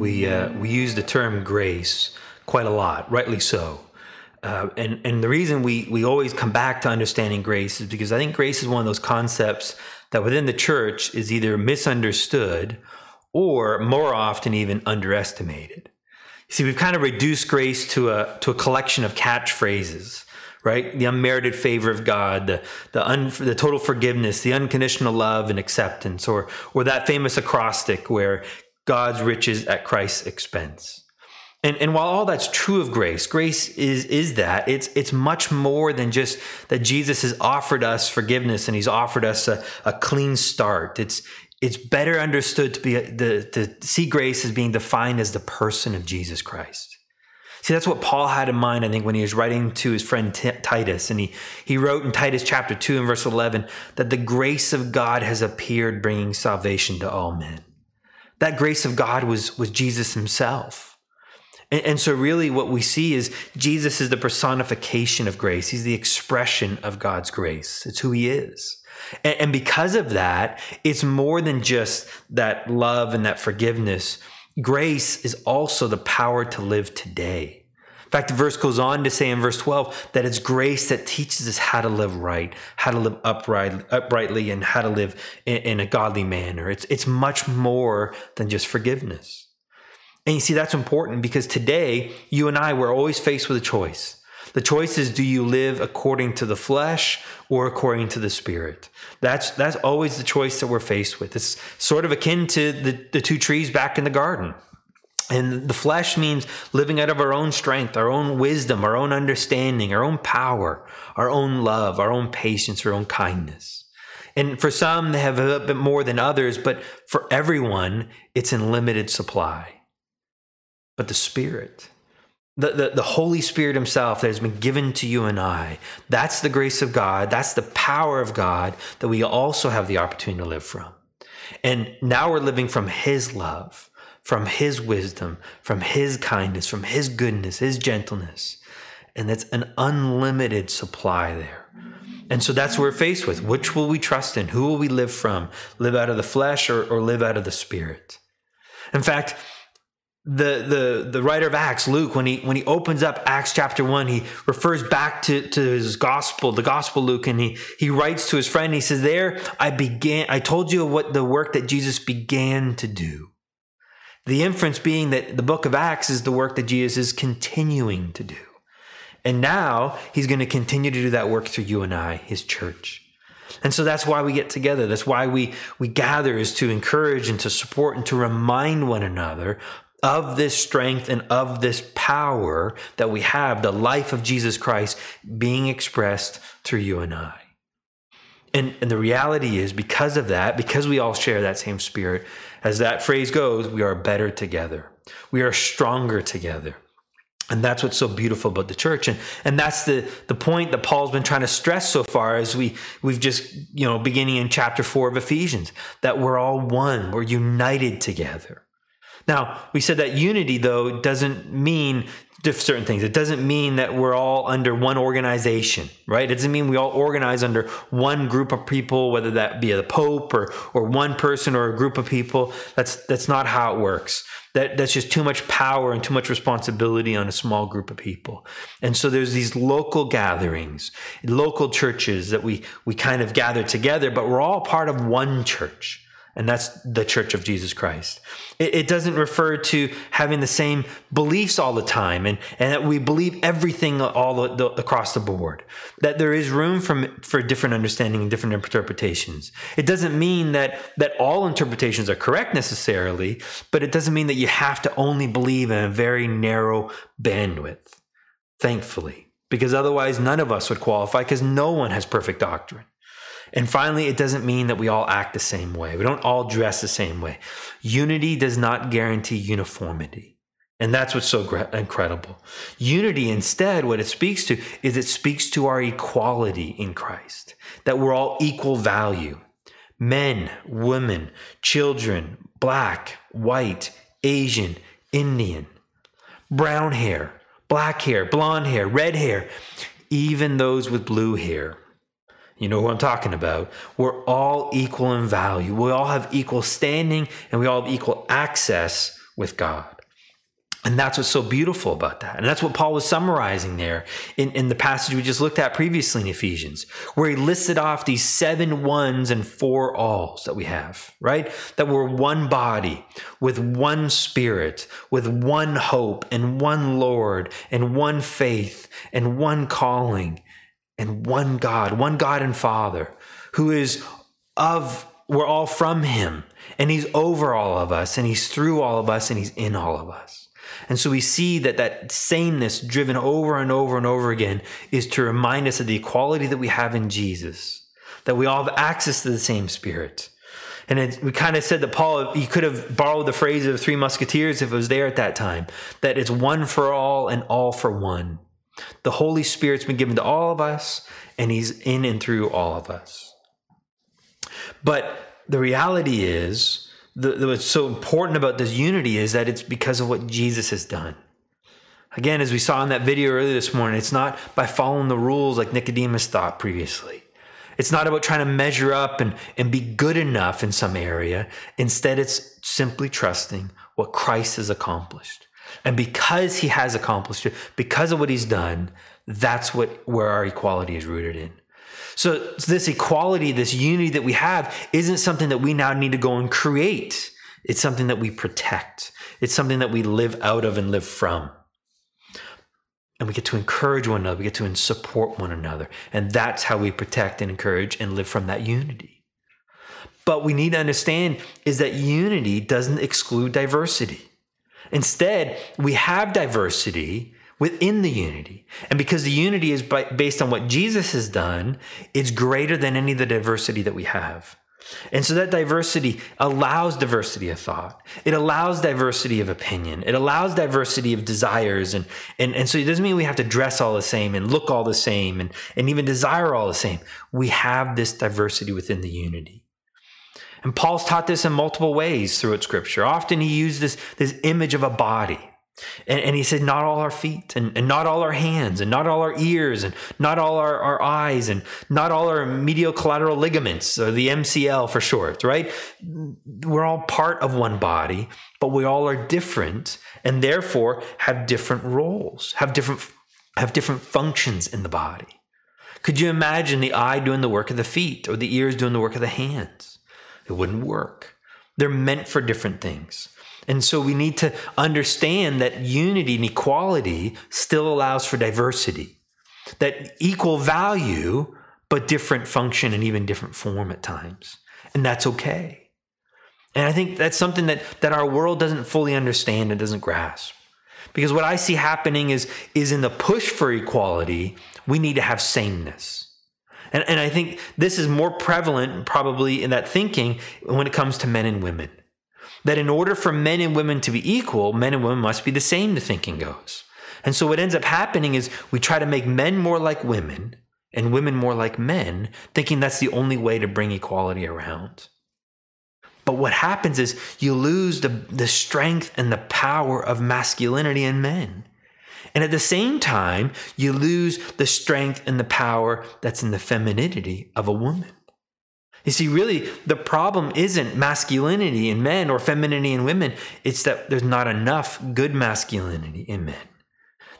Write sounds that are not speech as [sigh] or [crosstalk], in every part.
we uh, we use the term grace quite a lot, rightly so. Uh, and and the reason we we always come back to understanding grace is because I think grace is one of those concepts that within the church is either misunderstood or more often even underestimated. You see, we've kind of reduced grace to a to a collection of catchphrases right? The unmerited favor of God, the the, un, the total forgiveness, the unconditional love and acceptance, or or that famous acrostic where God's riches at Christ's expense. And, and while all that's true of grace, grace is, is that. It's, it's much more than just that Jesus has offered us forgiveness and he's offered us a, a clean start. It's, it's better understood to be the, to see grace as being defined as the person of Jesus Christ. See, that's what Paul had in mind, I think, when he was writing to his friend T- Titus. And he, he wrote in Titus chapter 2 and verse 11 that the grace of God has appeared, bringing salvation to all men. That grace of God was, was Jesus himself. And, and so, really, what we see is Jesus is the personification of grace. He's the expression of God's grace. It's who he is. And, and because of that, it's more than just that love and that forgiveness. Grace is also the power to live today. In fact, the verse goes on to say in verse 12 that it's grace that teaches us how to live right, how to live upright, uprightly, and how to live in, in a godly manner. It's, it's much more than just forgiveness. And you see, that's important because today, you and I, we're always faced with a choice. The choice is do you live according to the flesh or according to the spirit? That's that's always the choice that we're faced with. It's sort of akin to the, the two trees back in the garden. And the flesh means living out of our own strength, our own wisdom, our own understanding, our own power, our own love, our own patience, our own kindness. And for some, they have a bit more than others, but for everyone, it's in limited supply. But the Spirit, the, the, the Holy Spirit Himself that has been given to you and I, that's the grace of God, that's the power of God that we also have the opportunity to live from. And now we're living from His love from His wisdom, from His kindness, from His goodness, His gentleness. And that's an unlimited supply there. And so that's what we're faced with. Which will we trust in? Who will we live from? Live out of the flesh or, or live out of the spirit? In fact, the, the, the writer of Acts, Luke, when he, when he opens up Acts chapter one, he refers back to, to his gospel, the gospel Luke, and he, he writes to his friend, he says, there I began, I told you what the work that Jesus began to do. The inference being that the book of Acts is the work that Jesus is continuing to do. And now he's going to continue to do that work through you and I, his church. And so that's why we get together. That's why we, we gather is to encourage and to support and to remind one another of this strength and of this power that we have, the life of Jesus Christ being expressed through you and I. And, and the reality is, because of that, because we all share that same spirit, as that phrase goes, we are better together. We are stronger together. And that's what's so beautiful about the church. And, and that's the, the point that Paul's been trying to stress so far as we, we've just, you know, beginning in chapter four of Ephesians, that we're all one, we're united together. Now, we said that unity, though, doesn't mean certain things. It doesn't mean that we're all under one organization, right? It doesn't mean we all organize under one group of people, whether that be the Pope or, or one person or a group of people. That's, that's not how it works. That, that's just too much power and too much responsibility on a small group of people. And so there's these local gatherings, local churches that we, we kind of gather together, but we're all part of one church and that's the church of Jesus Christ. It, it, doesn't refer to having the same beliefs all the time and, and that we believe everything all the, the, across the board, that there is room for, for different understanding and different interpretations. It doesn't mean that, that all interpretations are correct necessarily, but it doesn't mean that you have to only believe in a very narrow bandwidth, thankfully, because otherwise none of us would qualify because no one has perfect doctrine. And finally, it doesn't mean that we all act the same way. We don't all dress the same way. Unity does not guarantee uniformity. And that's what's so incredible. Unity, instead, what it speaks to is it speaks to our equality in Christ, that we're all equal value men, women, children, black, white, Asian, Indian, brown hair, black hair, blonde hair, red hair, even those with blue hair. You know who I'm talking about. We're all equal in value. We all have equal standing and we all have equal access with God. And that's what's so beautiful about that. And that's what Paul was summarizing there in, in the passage we just looked at previously in Ephesians, where he listed off these seven ones and four alls that we have, right? That we're one body with one spirit, with one hope and one Lord and one faith and one calling and one God, one God and Father who is of, we're all from him and he's over all of us and he's through all of us and he's in all of us. And so we see that that sameness driven over and over and over again is to remind us of the equality that we have in Jesus, that we all have access to the same Spirit. And it, we kind of said that Paul, he could have borrowed the phrase of the three musketeers if it was there at that time, that it's one for all and all for one. The Holy Spirit's been given to all of us, and he's in and through all of us. But the reality is, the, the, what's so important about this unity is that it's because of what Jesus has done. Again, as we saw in that video earlier this morning, it's not by following the rules like Nicodemus thought previously. It's not about trying to measure up and, and be good enough in some area. Instead, it's simply trusting what Christ has accomplished. And because he has accomplished it, because of what he's done, that's what where our equality is rooted in. So, this equality, this unity that we have, isn't something that we now need to go and create. It's something that we protect. It's something that we live out of and live from. And we get to encourage one another. We get to support one another. And that's how we protect and encourage and live from that unity. But we need to understand is that unity doesn't exclude diversity. Instead, we have diversity within the unity. And because the unity is by, based on what Jesus has done, it's greater than any of the diversity that we have. And so that diversity allows diversity of thought. It allows diversity of opinion. It allows diversity of desires. And, and, and so it doesn't mean we have to dress all the same and look all the same and, and even desire all the same. We have this diversity within the unity. And Paul's taught this in multiple ways throughout scripture. Often he used this, this image of a body and, and, he said, not all our feet, and, and, not all our hands, and not all our ears, and not all our, our eyes, and not all our medial collateral ligaments, or the MCL for short, right? We're all part of one body, but we all are different, and therefore have different roles, have different, have different functions in the body. Could you imagine the eye doing the work of the feet, or the ears doing the work of the hands? It wouldn't work. They're meant for different things. And so we need to understand that unity and equality still allows for diversity, that equal value, but different function and even different form at times. And that's okay. And I think that's something that, that our world doesn't fully understand and doesn't grasp. Because what I see happening is, is in the push for equality, we need to have sameness. And, and I think this is more prevalent probably in that thinking when it comes to men and women that in order for men and women to be equal, men and women must be the same, the thinking goes. And so what ends up happening is we try to make men more like women and women more like men, thinking that's the only way to bring equality around. But what happens is you lose the, the strength and the power of masculinity in men. And at the same time, you lose the strength and the power that's in the femininity of a woman. You see, really, the problem isn't masculinity in men or femininity in women. It's that there's not enough good masculinity in men.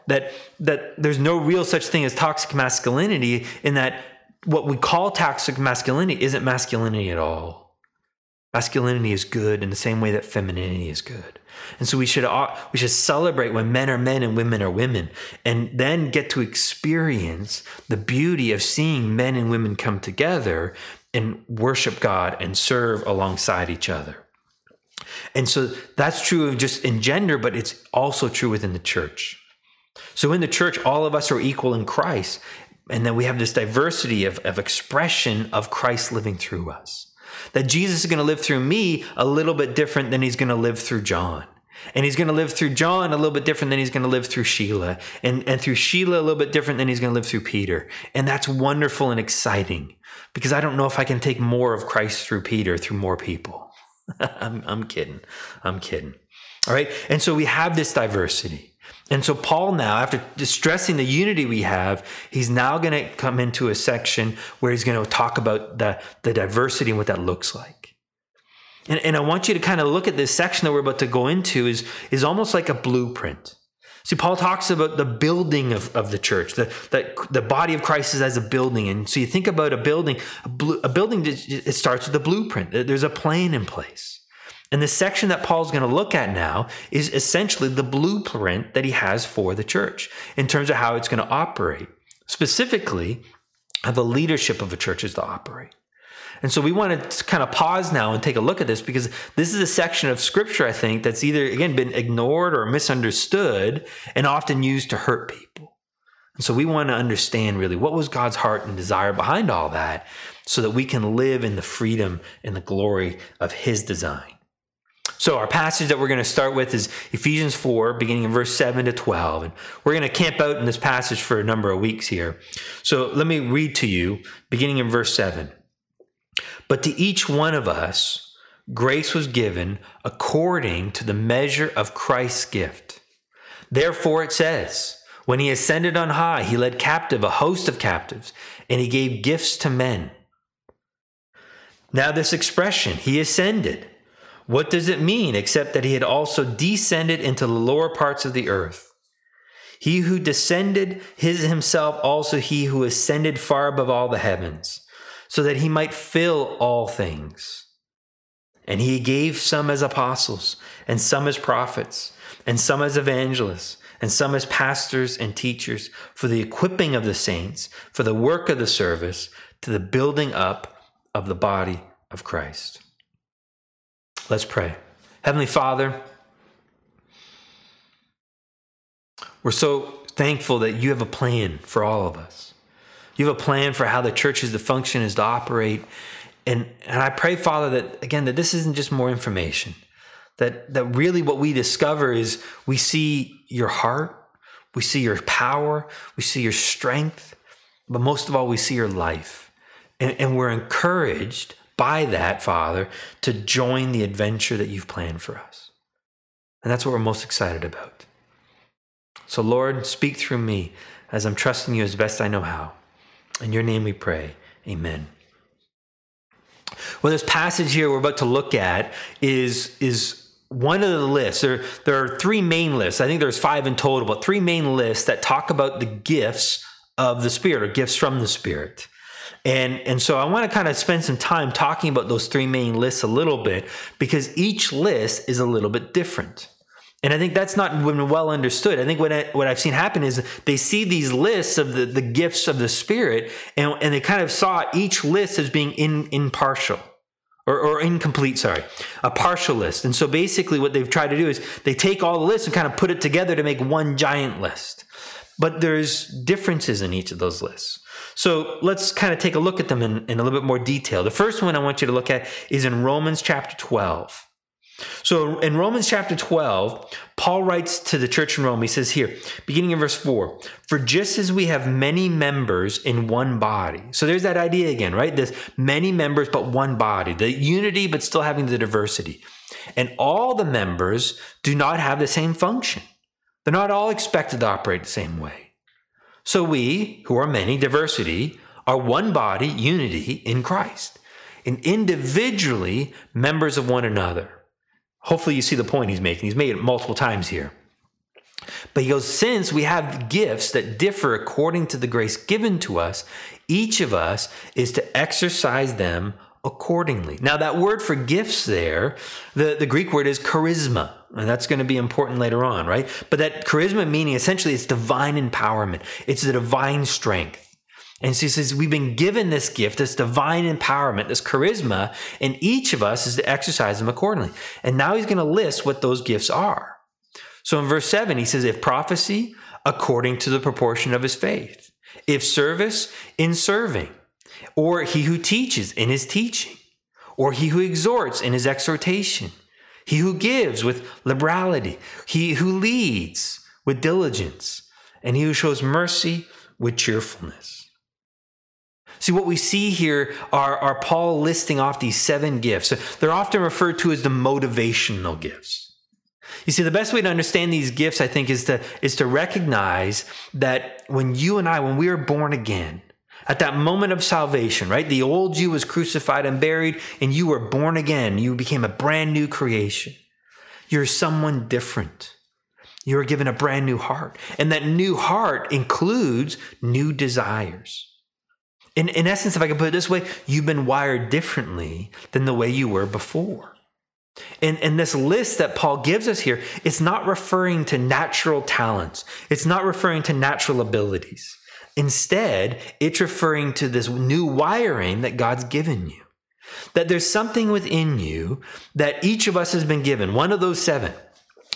That, that there's no real such thing as toxic masculinity, in that what we call toxic masculinity isn't masculinity at all. Masculinity is good in the same way that femininity is good. And so we should uh, we should celebrate when men are men and women are women and then get to experience the beauty of seeing men and women come together and worship God and serve alongside each other. And so that's true just in gender, but it's also true within the church. So in the church, all of us are equal in Christ. And then we have this diversity of, of expression of Christ living through us. That Jesus is going to live through me a little bit different than he's going to live through John. And he's going to live through John a little bit different than he's going to live through Sheila. And, and through Sheila a little bit different than he's going to live through Peter. And that's wonderful and exciting because I don't know if I can take more of Christ through Peter through more people. [laughs] I'm, I'm kidding. I'm kidding. All right. And so we have this diversity. And so Paul now, after stressing the unity we have, he's now going to come into a section where he's going to talk about the, the diversity and what that looks like. And, and I want you to kind of look at this section that we're about to go into is, is almost like a blueprint. See, Paul talks about the building of, of the church, the, the, the body of Christ is as a building. And so you think about a building, a, a building, it starts with a blueprint. There's a plan in place. And the section that Paul's going to look at now is essentially the blueprint that he has for the church in terms of how it's going to operate, specifically how the leadership of a church is to operate. And so we want to kind of pause now and take a look at this because this is a section of scripture, I think, that's either, again, been ignored or misunderstood and often used to hurt people. And so we want to understand really what was God's heart and desire behind all that so that we can live in the freedom and the glory of his design. So, our passage that we're going to start with is Ephesians 4, beginning in verse 7 to 12. And we're going to camp out in this passage for a number of weeks here. So, let me read to you, beginning in verse 7. But to each one of us, grace was given according to the measure of Christ's gift. Therefore, it says, When he ascended on high, he led captive a host of captives, and he gave gifts to men. Now, this expression, he ascended what does it mean except that he had also descended into the lower parts of the earth? He who descended is himself also he who ascended far above all the heavens, so that he might fill all things. And he gave some as apostles, and some as prophets, and some as evangelists, and some as pastors and teachers, for the equipping of the saints, for the work of the service, to the building up of the body of Christ. Let's pray. Heavenly Father, we're so thankful that you have a plan for all of us. You have a plan for how the church is to function, is to operate. And, and I pray, Father, that again, that this isn't just more information, that, that really what we discover is we see your heart, we see your power, we see your strength, but most of all, we see your life. And, and we're encouraged by that, Father, to join the adventure that you've planned for us. And that's what we're most excited about. So, Lord, speak through me as I'm trusting you as best I know how. In your name we pray. Amen. Well, this passage here we're about to look at is, is one of the lists. There, there are three main lists. I think there's five in total, but three main lists that talk about the gifts of the Spirit or gifts from the Spirit. And, and so I want to kind of spend some time talking about those three main lists a little bit because each list is a little bit different. And I think that's not been well understood. I think what, I, what I've seen happen is they see these lists of the, the gifts of the Spirit and, and they kind of saw each list as being in, impartial. Or, or, incomplete, sorry, a partial list. And so basically, what they've tried to do is they take all the lists and kind of put it together to make one giant list. But there's differences in each of those lists. So let's kind of take a look at them in, in a little bit more detail. The first one I want you to look at is in Romans chapter 12. So in Romans chapter 12, Paul writes to the church in Rome, he says here, beginning in verse 4, for just as we have many members in one body. So there's that idea again, right? There's many members, but one body, the unity, but still having the diversity. And all the members do not have the same function. They're not all expected to operate the same way. So we, who are many, diversity, are one body, unity in Christ, and individually members of one another. Hopefully, you see the point he's making. He's made it multiple times here. But he goes, since we have gifts that differ according to the grace given to us, each of us is to exercise them accordingly. Now, that word for gifts there, the, the Greek word is charisma. And that's going to be important later on, right? But that charisma meaning essentially it's divine empowerment. It's the divine strength. And so he says, we've been given this gift, this divine empowerment, this charisma, and each of us is to exercise them accordingly. And now he's going to list what those gifts are. So in verse 7, he says, if prophecy, according to the proportion of his faith, if service, in serving, or he who teaches in his teaching, or he who exhorts in his exhortation he who gives with liberality, he who leads with diligence, and he who shows mercy with cheerfulness. See, what we see here are, are Paul listing off these seven gifts. They're often referred to as the motivational gifts. You see, the best way to understand these gifts, I think, is to, is to recognize that when you and I, when we are born again, at that moment of salvation, right? The old you was crucified and buried, and you were born again. You became a brand new creation. You're someone different. You are given a brand new heart. And that new heart includes new desires. In, in essence, if I can put it this way, you've been wired differently than the way you were before. And, and this list that Paul gives us here, it's not referring to natural talents. It's not referring to natural abilities. Instead, it's referring to this new wiring that God's given you. That there's something within you that each of us has been given, one of those seven,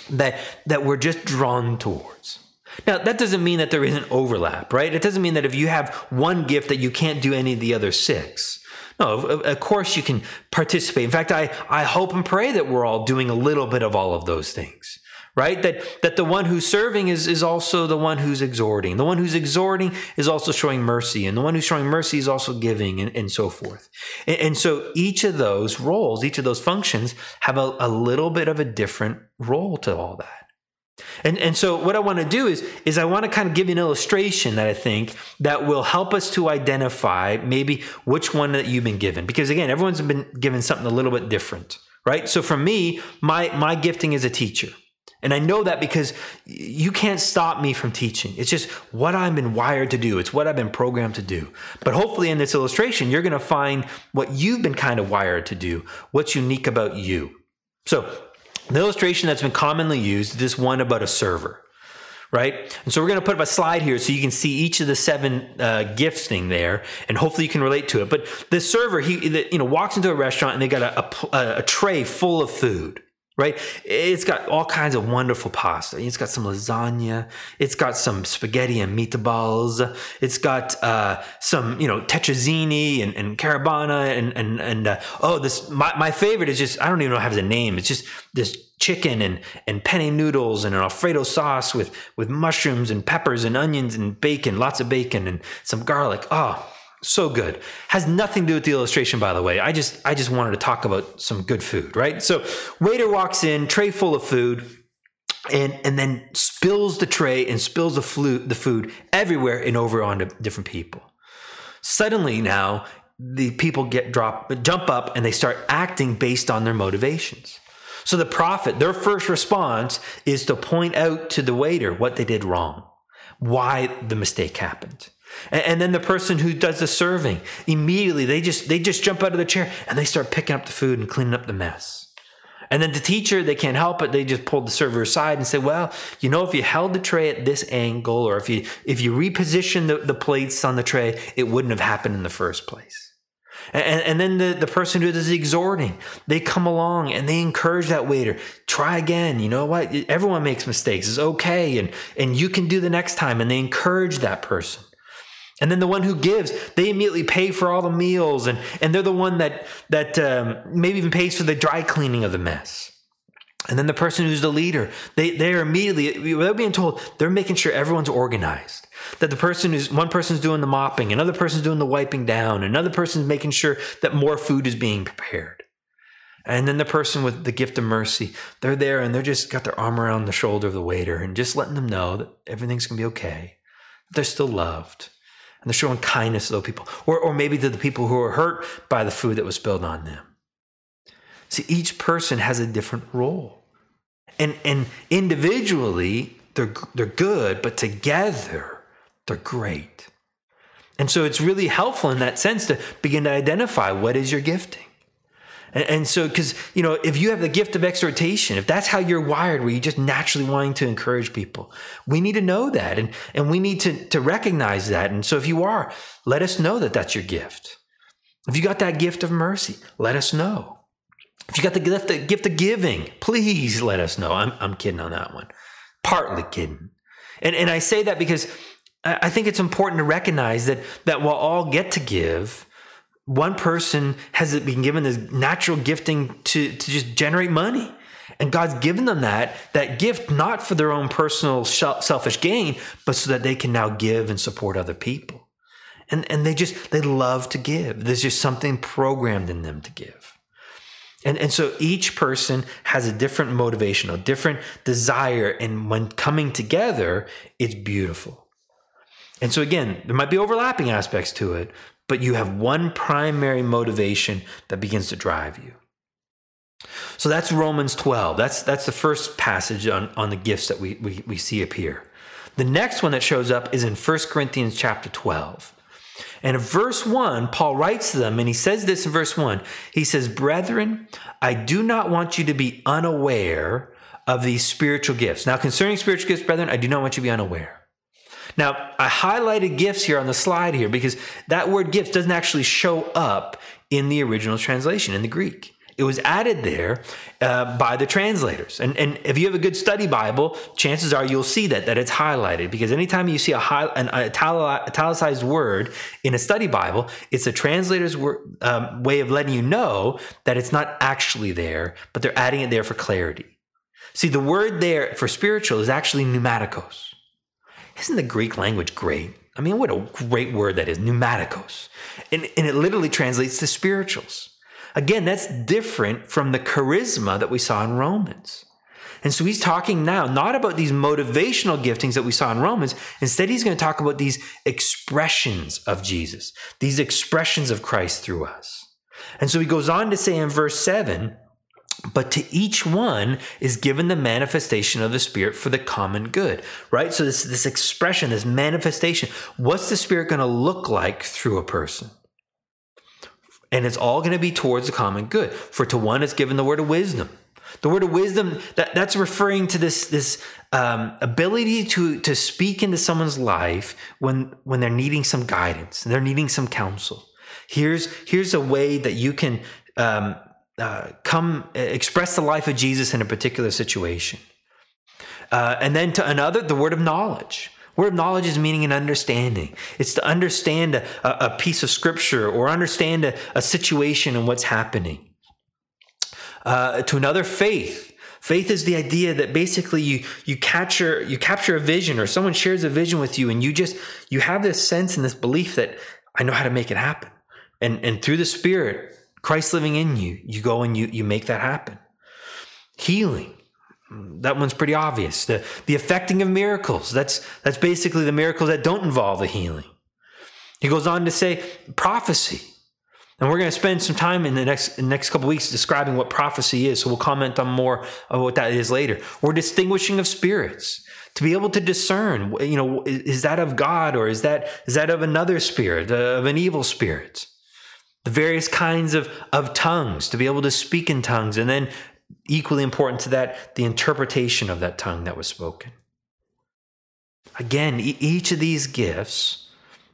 that, that we're just drawn towards. Now, that doesn't mean that there isn't overlap, right? It doesn't mean that if you have one gift that you can't do any of the other six. No, of, of course you can participate. In fact, I, I hope and pray that we're all doing a little bit of all of those things right? That that the one who's serving is, is also the one who's exhorting. The one who's exhorting is also showing mercy, and the one who's showing mercy is also giving, and, and so forth. And, and, so each of those roles, each of those functions, have a, a little bit of a different role to all that. And, and so what I want to do is, is I want to kind of give you an illustration that I think that will help us to identify maybe which one that you've been given. Because again, everyone's been given something a little bit different, right? So for me, my, my gifting is a teacher. And I know that because you can't stop me from teaching. It's just what I've been wired to do. It's what I've been programmed to do. But hopefully, in this illustration, you're going to find what you've been kind of wired to do, what's unique about you. So, the illustration that's been commonly used is this one about a server, right? And so we're going to put up a slide here so you can see each of the seven uh, gifts thing there, and hopefully you can relate to it. But the server, he you know walks into a restaurant and they got a, a, a tray full of food right? It's got all kinds of wonderful pasta. It's got some lasagna. It's got some spaghetti and meatballs. It's got uh, some, you know, tetrazzini and, and carbonara and and and uh, oh, this my, my favorite is just I don't even know how have the name. It's just this chicken and and penne noodles and an alfredo sauce with with mushrooms and peppers and onions and bacon, lots of bacon and some garlic. Oh, so good. Has nothing to do with the illustration by the way. I just i just wanted to talk about some good food right? So waiter walks in tray full of food and and then spills the tray and spills the, flu, the food everywhere and over onto different people. Suddenly now the people get drop jump up and they start acting based on their motivations. So the prophet their first response is to point out to the waiter what they did wrong why the mistake happened and, then the person who does the serving, immediately they just they just jump out of the chair and they start picking up the food and cleaning up the mess. And then the teacher, they can't help it. They just pulled the server aside and say, "Well, you know, if you held the tray at this angle, or if you if you repositioned the, the plates on the tray, it wouldn't have happened in the first place." And, and, then the, the person who does the exhorting, they come along and they encourage that waiter, try again. You know what? Everyone makes mistakes. It's okay. And, and you can do the next time. And they encourage that person. And then the one who gives, they immediately pay for all the meals, and, and they're the one that that um, maybe even pays for the dry cleaning of the mess. And then the person who's the leader, they they're immediately without being told, they're making sure everyone's organized. That the person who's one person's doing the mopping, another person's doing the wiping down, another person's making sure that more food is being prepared. And then the person with the gift of mercy, they're there and they're just got their arm around the shoulder of the waiter and just letting them know that everything's gonna be okay. They're still loved and they're showing kindness to those people, or, or maybe to the people who are hurt by the food that was spilled on them. See, each person has a different role. And, and individually, they're, they're good, but together, they're great. And so it's really helpful in that sense to begin to identify what is your gifting. And, and so, because, you know, if you have the gift of exhortation, if that's how you're wired, where you're just naturally wanting to encourage people, we need to know that and, and we need to, to recognize that. And so, if you are, let us know that that's your gift. If you got that gift of mercy, let us know. If you got the gift, the gift of giving, please let us know. I'm, I'm kidding on that one. Partly kidding. And, and I say that because I think it's important to recognize that, that we'll all get to give, one person has been given this natural gifting to, to just generate money And God's given them that, that gift not for their own personal selfish gain, but so that they can now give and support other people. And, and they just, they love to give. There's just something programmed in them to give. And, and so each person has a different motivation, a different desire. And when coming together, it's beautiful. And so again, there might be overlapping aspects to it, but you have one primary motivation that begins to drive you. So that's Romans 12. That's, that's the first passage on, on the gifts that we, we, we see here. The next one that shows up is in 1 Corinthians chapter 12. And in verse 1, Paul writes to them, and he says this in verse 1. He says, Brethren, I do not want you to be unaware of these spiritual gifts. Now, concerning spiritual gifts, brethren, I do not want you to be unaware. Now, I highlighted gifts here on the slide here because that word gifts doesn't actually show up in the original translation in the Greek. It was added there uh, by the translators. And, and if you have a good study Bible, chances are you'll see that, that it's highlighted because anytime you see a high, an italicized word in a study Bible, it's a translator's word, um, way of letting you know that it's not actually there, but they're adding it there for clarity. See, the word there for spiritual is actually pneumatikos. Isn't the Greek language great? I mean, what a great word that is, pneumatikos. And, and it literally translates to spirituals. Again, that's different from the charisma that we saw in Romans. And so he's talking now not about these motivational giftings that we saw in Romans. Instead, he's going to talk about these expressions of Jesus, these expressions of Christ through us. And so he goes on to say in verse 7 but to each one is given the manifestation of the Spirit for the common good, right? So this, this expression, this manifestation, what's the Spirit going to look like through a person? And it's all going to be towards the common good. For to one is given the word of wisdom. The word of wisdom, that, that's referring to this, this um, ability to, to speak into someone's life when, when they're needing some guidance, they're needing some counsel. Here's, here's a way that you can um, uh, come express the life of Jesus in a particular situation. Uh, and then to another, the word of knowledge. Word of knowledge is meaning and understanding. It's to understand a, a piece of scripture or understand a, a situation and what's happening. Uh, to another, faith. Faith is the idea that basically you you capture you capture a vision or someone shares a vision with you and you just you have this sense and this belief that I know how to make it happen. And and through the Spirit, Christ living in you, you go and you you make that happen. Healing that one's pretty obvious. The, the effecting of miracles. That's, that's basically the miracles that don't involve the healing. He goes on to say prophecy. And we're going to spend some time in the next in the next couple weeks describing what prophecy is. So we'll comment on more of what that is later. Or distinguishing of spirits to be able to discern. You know, is that of God or is that is that of another spirit, uh, of an evil spirit? The various kinds of of tongues to be able to speak in tongues, and then equally important to that, the interpretation of that tongue that was spoken. Again, e- each of these gifts,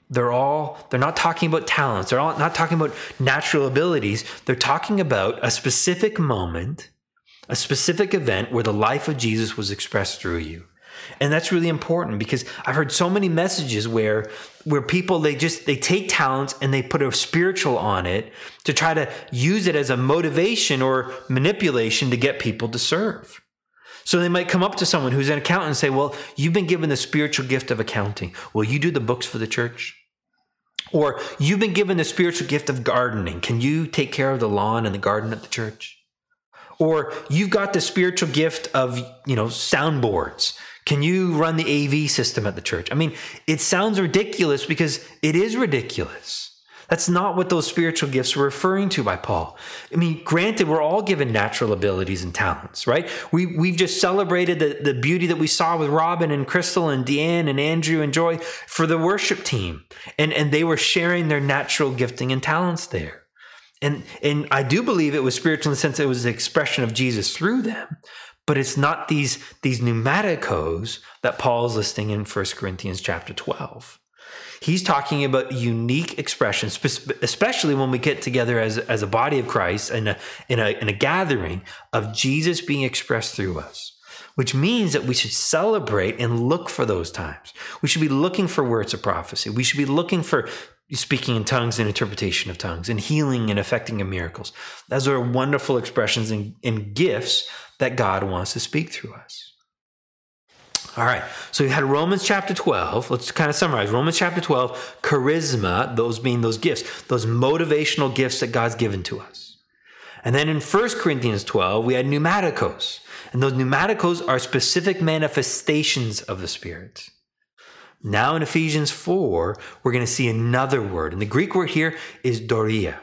they're all, they're not talking about talents, they're all not talking about natural abilities, they're talking about a specific moment, a specific event where the life of Jesus was expressed through you. And that's really important because I've heard so many messages where where people they just they take talents and they put a spiritual on it to try to use it as a motivation or manipulation to get people to serve. So they might come up to someone who's an accountant and say, "Well, you've been given the spiritual gift of accounting. Will you do the books for the church?" Or you've been given the spiritual gift of gardening. Can you take care of the lawn and the garden at the church? Or you've got the spiritual gift of, you know, soundboards. Can you run the AV system at the church? I mean, it sounds ridiculous because it is ridiculous. That's not what those spiritual gifts were referring to by Paul. I mean, granted, we're all given natural abilities and talents, right? We, we've just celebrated the, the beauty that we saw with Robin and Crystal and Deanne and Andrew and Joy for the worship team. And, and they were sharing their natural gifting and talents there. And, and I do believe it was spiritual in the sense it was the expression of Jesus through them but it's not these these pneumatikos that Paul is listing in 1 Corinthians chapter 12. He's talking about unique expressions, especially when we get together as, as a body of Christ and in, a, in a gathering of Jesus being expressed through us, which means that we should celebrate and look for those times. We should be looking for words of prophecy. We should be looking for speaking in tongues and interpretation of tongues and healing and effecting of miracles. Those are wonderful expressions and, and gifts that God wants to speak through us. All right, so we had Romans chapter 12. Let's kind of summarize. Romans chapter 12, charisma, those being those gifts, those motivational gifts that God's given to us. And then in 1 Corinthians 12, we had pneumatikos. And those pneumatikos are specific manifestations of the Spirit. Now in Ephesians 4, we're going to see another word. And the Greek word here is dorea.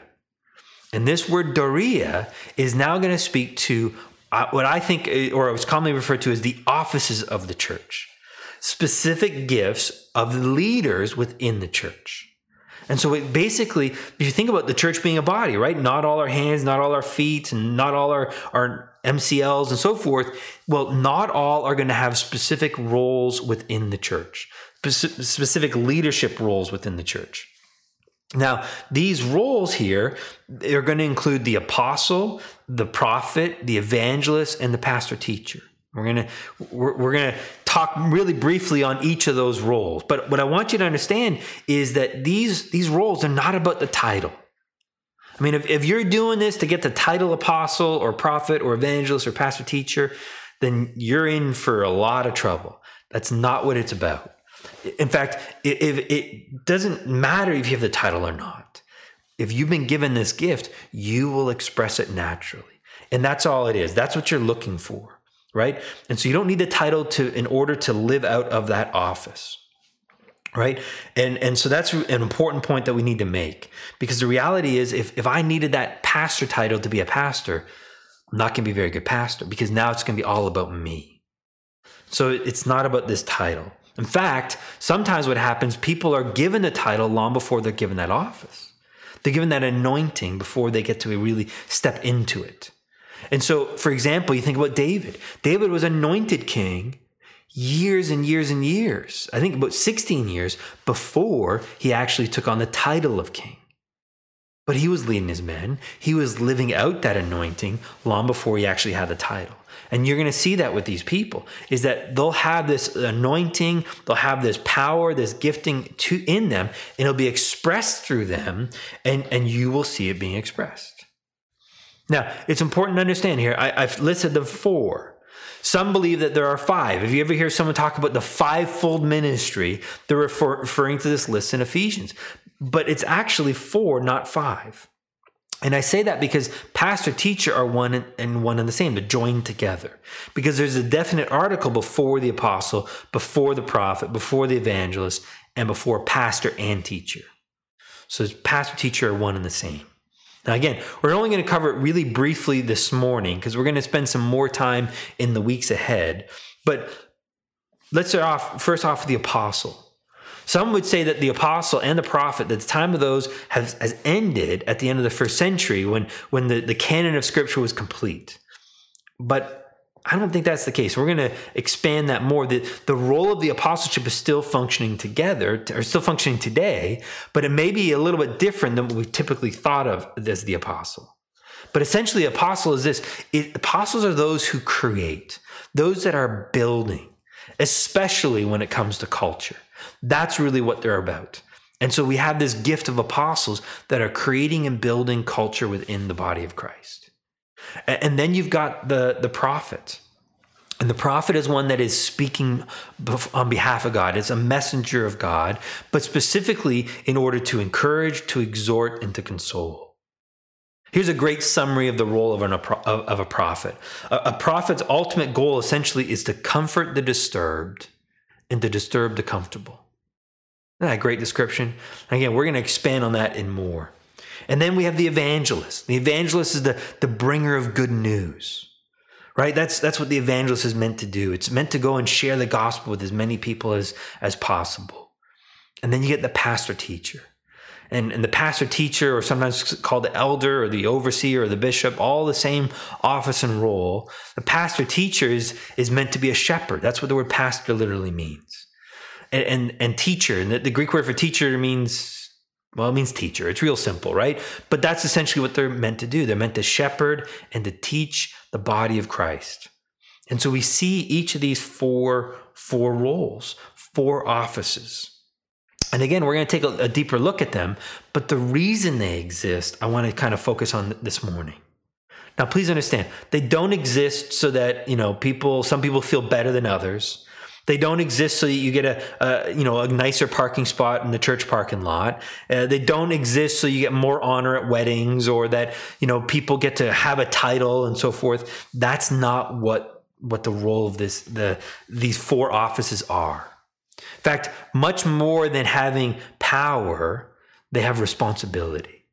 And this word dorea is now going to speak to uh, what I think, uh, or it's commonly referred to as the offices of the church, specific gifts of leaders within the church. And so it basically, if you think about the church being a body, right? Not all our hands, not all our feet, and not all our, our MCLs and so forth. Well, not all are going to have specific roles within the church, specific leadership roles within the church. Now, these roles here are going to include the apostle, the prophet, the evangelist, and the pastor teacher. We're going to we're, we're going to talk really briefly on each of those roles. But what I want you to understand is that these these roles are not about the title. I mean, if, if you're doing this to get the title apostle or prophet or evangelist or pastor teacher, then you're in for a lot of trouble. That's not what it's about. In fact, if it doesn't matter if you have the title or not. If you've been given this gift, you will express it naturally. And that's all it is. That's what you're looking for, right? And so you don't need the title to in order to live out of that office. Right. And and so that's an important point that we need to make. Because the reality is if, if I needed that pastor title to be a pastor, I'm not gonna be a very good pastor because now it's gonna be all about me. So it's not about this title. In fact, sometimes what happens, people are given the title long before they're given that office. They're given that anointing before they get to really step into it. And so, for example, you think about David. David was anointed king years and years and years. I think about 16 years before he actually took on the title of king. But he was leading his men. He was living out that anointing long before he actually had the title. And you're going to see that with these people is that they'll have this anointing, they'll have this power, this gifting to in them, and it'll be expressed through them, and, and you will see it being expressed. Now, it's important to understand here, I, I've listed the four. Some believe that there are five. If you ever hear someone talk about the fivefold ministry, they're refer, referring to this list in Ephesians. But it's actually four, not five. And I say that because pastor teacher are one and one and the same. They're joined together. Because there's a definite article before the apostle, before the prophet, before the evangelist, and before pastor and teacher. So pastor teacher are one and the same. Now, again, we're only going to cover it really briefly this morning because we're going to spend some more time in the weeks ahead. But let's start off first off with the apostle. Some would say that the apostle and the prophet, that the time of those has, has ended at the end of the first century when, when the, the canon of scripture was complete. But I don't think that's the case. We're going to expand that more. The, the role of the apostleship is still functioning together, or still functioning today, but it may be a little bit different than what we've typically thought of as the apostle. But essentially, apostle is this it, apostles are those who create, those that are building, especially when it comes to culture. That's really what they're about. And so we have this gift of apostles that are creating and building culture within the body of Christ. And then you've got the, the prophet. And the prophet is one that is speaking on behalf of God. It's a messenger of God, but specifically in order to encourage, to exhort, and to console. Here's a great summary of the role of, an, of a prophet. A, a prophet's ultimate goal essentially is to comfort the disturbed and to disturb the comfortable. Isn't that a great description? Again, we're going to expand on that in more. And then we have the evangelist. The evangelist is the, the bringer of good news. Right? That's that's what the evangelist is meant to do. It's meant to go and share the gospel with as many people as, as possible. And then you get the pastor teacher. And, and the pastor teacher, or sometimes called the elder or the overseer or the bishop, all the same office and role. The pastor teacher is, is meant to be a shepherd. That's what the word pastor literally means. And, and, and teacher, and the, the Greek word for teacher means well, it means teacher. It's real simple, right? But that's essentially what they're meant to do. They're meant to shepherd and to teach the body of Christ. And so we see each of these four, four roles, four offices. And again, we're going to take a, a, deeper look at them. But the reason they exist, I want to kind of focus on this morning. Now, please understand, they don't exist so that, you know, people, some people feel better than others. They don't exist so that you get a, a, you know a nicer parking spot in the church parking lot. Uh, they don't exist so you get more honor at weddings or that you know people get to have a title and so forth. That's not what what the role of this the these four offices are. In fact, much more than having power, they have responsibility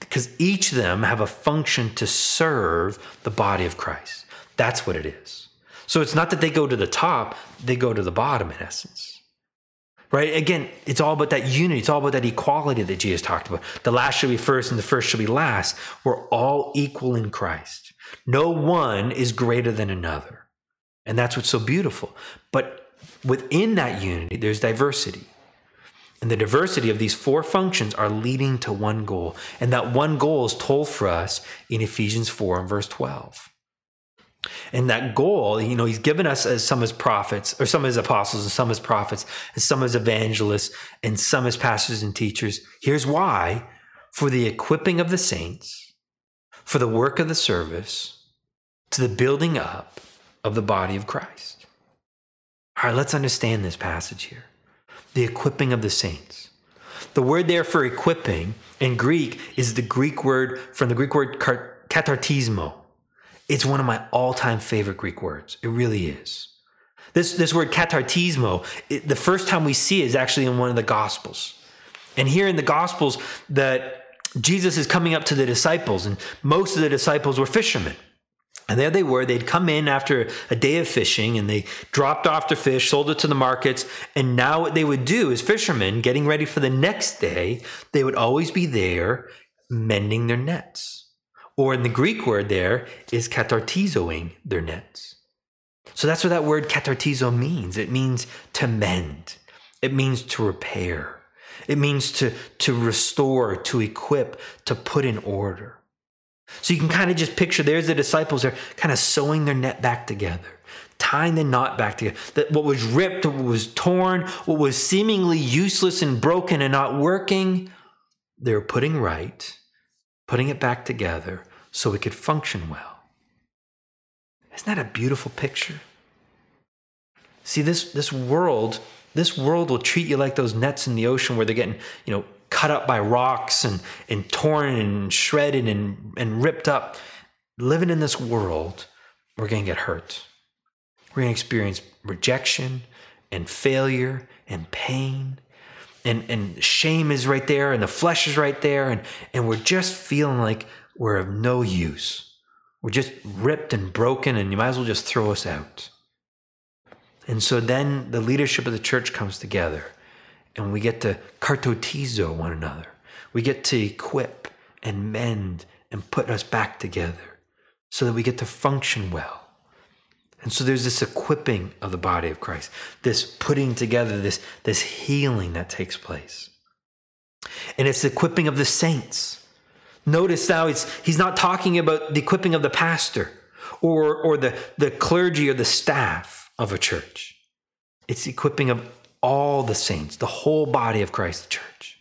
because each of them have a function to serve the body of Christ. That's what it is. So it's not that they go to the top, they go to the bottom in essence. Right? Again, it's all about that unity. It's all about that equality that Jesus talked about. The last shall be first and the first shall be last. We're all equal in Christ. No one is greater than another. And that's what's so beautiful. But within that unity, there's diversity. And the diversity of these four functions are leading to one goal. And that one goal is told for us in Ephesians 4 and verse 12. And that goal, you know, he's given us as some as prophets, or some as apostles, and some as prophets, and some as evangelists, and some as pastors and teachers. Here's why for the equipping of the saints, for the work of the service, to the building up of the body of Christ. All right, let's understand this passage here. The equipping of the saints. The word there for equipping in Greek is the Greek word from the Greek word katartismo it's one of my all-time favorite Greek words. It really is. This, this word katartismo, it, the first time we see it is actually in one of the Gospels. And here in the Gospels, that Jesus is coming up to the disciples, and most of the disciples were fishermen. And there they were. They'd come in after a day of fishing and they dropped off their fish, sold it to the markets. And now what they would do as fishermen, getting ready for the next day, they would always be there mending their nets. Or in the Greek word there is katartizoing their nets. So that's what that word katartizo means. It means to mend. It means to repair. It means to, to restore, to equip, to put in order. So you can kind of just picture there's the disciples, they're kind of sewing their net back together, tying the knot back together. That what was ripped, what was torn, what was seemingly useless and broken and not working, they're putting right, putting it back together, so it could function well. Isn't that a beautiful picture? See, this, this world, this world will treat you like those nets in the ocean where they're getting, you know, cut up by rocks and, and torn and shredded and, and ripped up. Living in this world, we're going to get hurt. We're going to experience rejection and failure and pain. And, and shame is right there, and the flesh is right there, and, and we're just feeling like we're of no use. We're just ripped and broken, and you might as well just throw us out. And so then the leadership of the church comes together, and we get to katartizo one another. We get to equip and mend and put us back together so that we get to function well. And so there's this equipping of the body of Christ, this putting together, this, this healing that takes place. And it's the equipping of the saints. Notice now he's not talking about the equipping of the pastor or, or the, the clergy or the staff of a church. It's equipping of all the saints, the whole body of Christ, the church.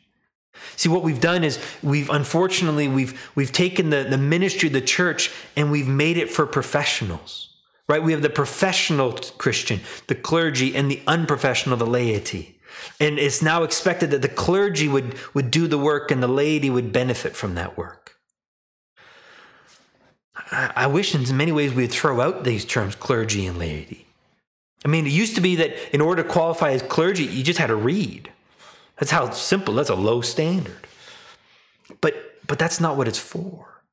See, what we've done is we've unfortunately we've we've taken the, the ministry of the church and we've made it for professionals. Right? We have the professional Christian, the clergy, and the unprofessional, the laity. And it's now expected that the clergy would, would do the work and the laity would benefit from that work. I, wish in many ways we would throw out these terms clergy and laity. I mean, it used to be that in order to qualify as clergy, you just had to read. That's how simple, that's a low standard. But but that's not what it's for.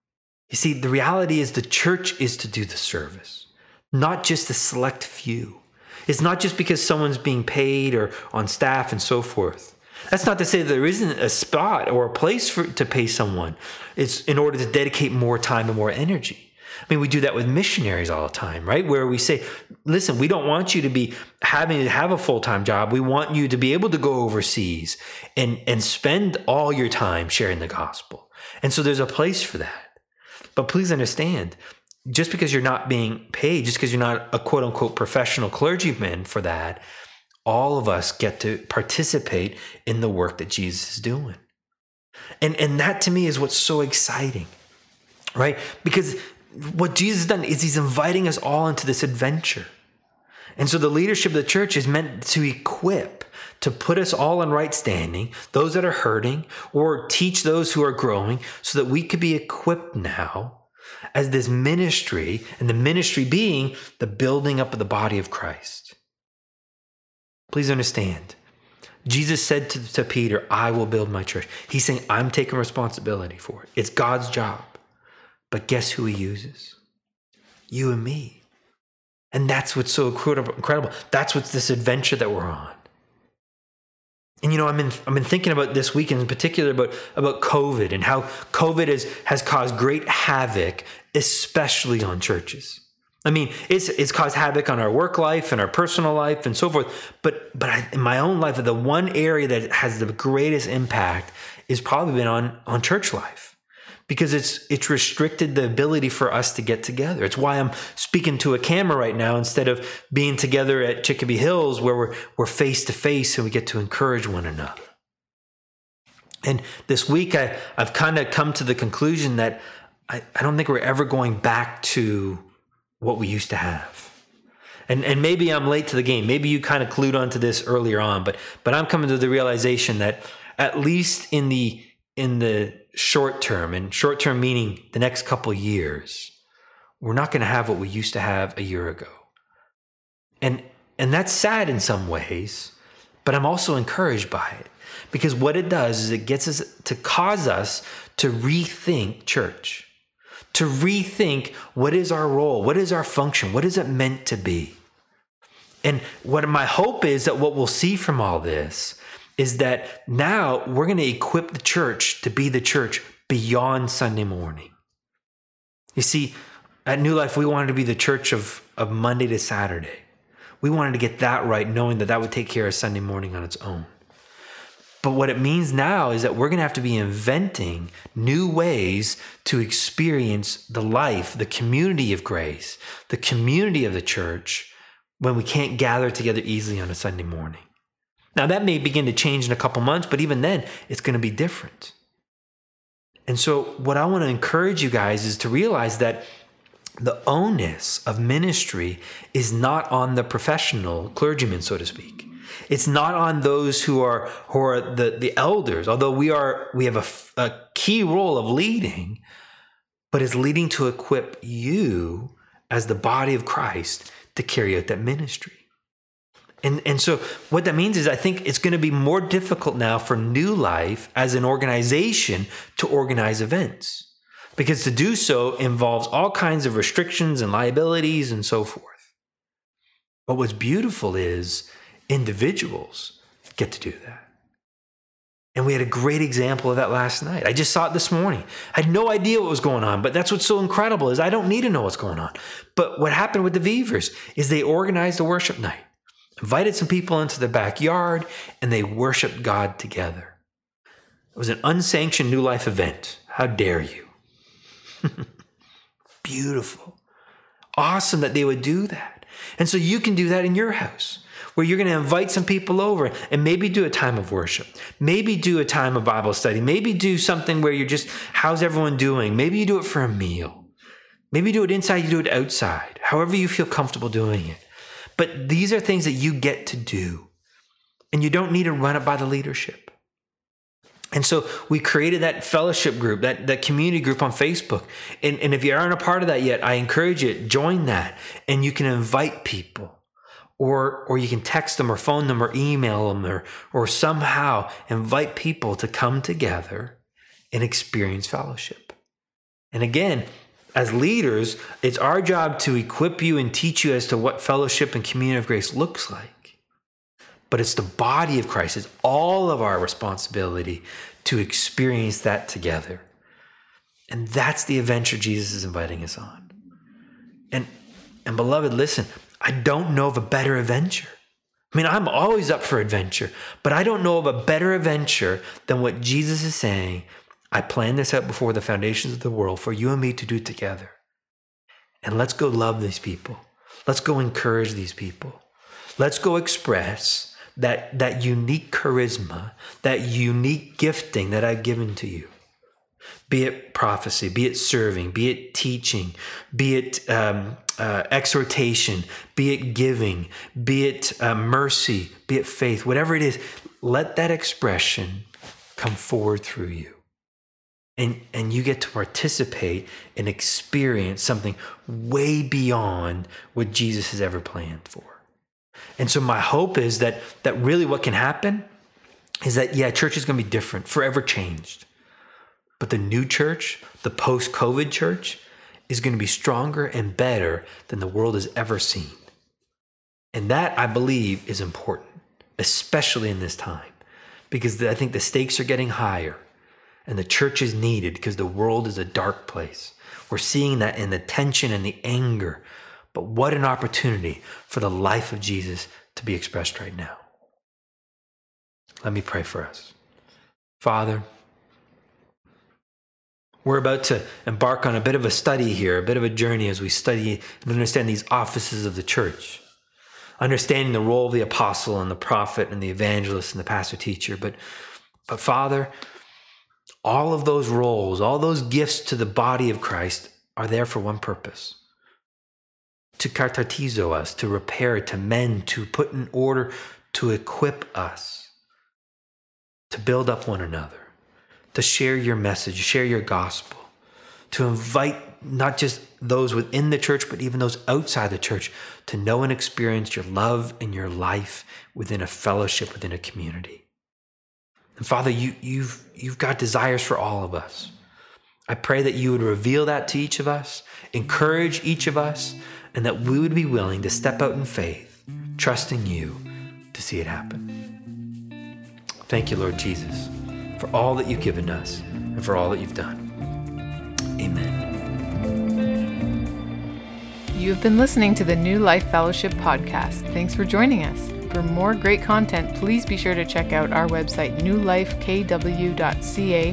You see, the reality is the church is to do the service, not just a select few. It's not just because someone's being paid or on staff and so forth. That's not to say there isn't a spot or a place for to pay someone. It's in order to dedicate more time and more energy. I mean, we do that with missionaries all the time, right? Where we say, listen, we don't want you to be having to have a full time job. We want you to be able to go overseas and, and spend all your time sharing the gospel. And so there's a place for that. But please understand, just because you're not being paid, just because you're not a quote unquote professional clergyman for that, all of us get to participate in the work that Jesus is doing. And, and that to me is what's so exciting, right? Because what Jesus has done is he's inviting us all into this adventure. And so the leadership of the church is meant to equip, to put us all in right standing, those that are hurting, or teach those who are growing, so that we could be equipped now as this ministry, and the ministry being the building up of the body of Christ. Please understand. Jesus said to, to Peter, I will build my church. He's saying, I'm taking responsibility for it. It's God's job. But guess who he uses? You and me. And that's what's so incredible. That's what's this adventure that we're on. And you know, I've been I've been thinking about this weekend in particular about about COVID and how COVID has has caused great havoc, especially on churches. I mean, it's it's caused havoc on our work life and our personal life and so forth. But but I, in my own life, the one area that has the greatest impact is probably been on on church life because it's it's restricted the ability for us to get together. It's why I'm speaking to a camera right now instead of being together at Chicopee Hills where we're we're face to face and we get to encourage one another. And this week I, I've kind of come to the conclusion that I, I don't think we're ever going back to what we used to have. And and maybe I'm late to the game. Maybe you kind of clued onto this earlier on, but but I'm coming to the realization that at least in the in the short term, and short term meaning the next couple years, we're not going to have what we used to have a year ago. And and that's sad in some ways, but I'm also encouraged by it because what it does is it gets us to cause us to rethink church, to rethink what is our role, what is our function, what is it meant to be. And what my hope is that what we'll see from all this is that now we're going to equip the church to be the church beyond Sunday morning. You see, at New Life, we wanted to be the church of, of Monday to Saturday. We wanted to get that right, knowing that that would take care of Sunday morning on its own. But what it means now is that we're going to have to be inventing new ways to experience the life, the community of grace, the community of the church when we can't gather together easily on a Sunday morning. Now, that may begin to change in a couple months, but even then, it's going to be different. And so, what I want to encourage you guys is to realize that the onus of ministry is not on the professional clergyman, so to speak. It's not on those who are who are the, the elders, although we are we have a, a key role of leading, but it's leading to equip you as the body of Christ to carry out that ministry. And, and so what that means is I think it's going to be more difficult now for New Life as an organization to organize events because to do so involves all kinds of restrictions and liabilities and so forth. But what's beautiful is individuals get to do that. And we had a great example of that last night. I just saw it this morning. I had no idea what was going on, but that's what's so incredible is I don't need to know what's going on. But what happened with the Weavers is they organized a worship night invited some people into the backyard, and they worshiped God together. It was an unsanctioned New Life event. How dare you? [laughs] Beautiful. Awesome that they would do that. And so you can do that in your house where you're going to invite some people over and maybe do a time of worship. Maybe do a time of Bible study. Maybe do something where you're just, how's everyone doing? Maybe you do it for a meal. Maybe do it inside, you do it outside, however you feel comfortable doing it. But these are things that you get to do. And you don't need to run it by the leadership. And so we created that fellowship group, that, that community group on Facebook. And, and if you aren't a part of that yet, I encourage you, join that. And you can invite people. Or, or you can text them or phone them or email them or, or somehow invite people to come together and experience fellowship. And again, as leaders, it's our job to equip you and teach you as to what fellowship and community of grace looks like. But it's the body of Christ, it's all of our responsibility to experience that together. And that's the adventure Jesus is inviting us on. And and beloved, listen, I don't know of a better adventure. I mean, I'm always up for adventure, but I don't know of a better adventure than what Jesus is saying I planned this out before the foundations of the world for you and me to do together. And let's go love these people. Let's go encourage these people. Let's go express that, that unique charisma, that unique gifting that I've given to you. Be it prophecy, be it serving, be it teaching, be it um, uh, exhortation, be it giving, be it uh, mercy, be it faith, whatever it is, let that expression come forward through you. And, and you get to participate and experience something way beyond what Jesus has ever planned for. And so my hope is that that really what can happen is that yeah, church is going to be different, forever changed. But the new church, the post-COVID church, is going to be stronger and better than the world has ever seen. And that I believe is important, especially in this time, because I think the stakes are getting higher and the church is needed because the world is a dark place. We're seeing that in the tension and the anger but what an opportunity for the life of Jesus to be expressed right now. Let me pray for us. Father, we're about to embark on a bit of a study here, a bit of a journey as we study and understand these offices of the church, understanding the role of the apostle and the prophet and the evangelist and the pastor teacher. But, but Father, all of those roles, all those gifts to the body of Christ are there for one purpose. To katartizo us, to repair, to mend, to put in order, to equip us, to build up one another, to share your message, share your gospel, to invite not just those within the church, but even those outside the church to know and experience your love and your life within a fellowship, within a community. And Father, you, you've, you've got desires for all of us. I pray that you would reveal that to each of us, encourage each of us, and that we would be willing to step out in faith, trusting you to see it happen. Thank you, Lord Jesus, for all that you've given us and for all that you've done. Amen. You have been listening to the New Life Fellowship podcast. Thanks for joining us. For more great content, please be sure to check out our website, newlifekw.ca,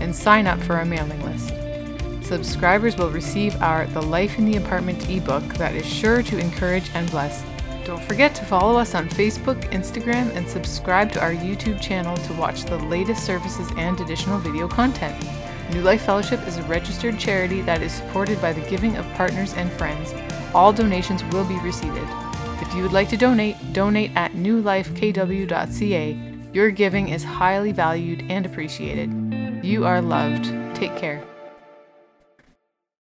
and sign up for our mailing list. Subscribers will receive our The Life in the Apartment ebook that is sure to encourage and bless. Don't forget to follow us on Facebook, Instagram, and subscribe to our YouTube channel to watch the latest services and additional video content. New Life Fellowship is a registered charity that is supported by the giving of partners and friends. All donations will be received. If you would like to donate, donate at newlifekw.ca. Your giving is highly valued and appreciated. You are loved. Take care.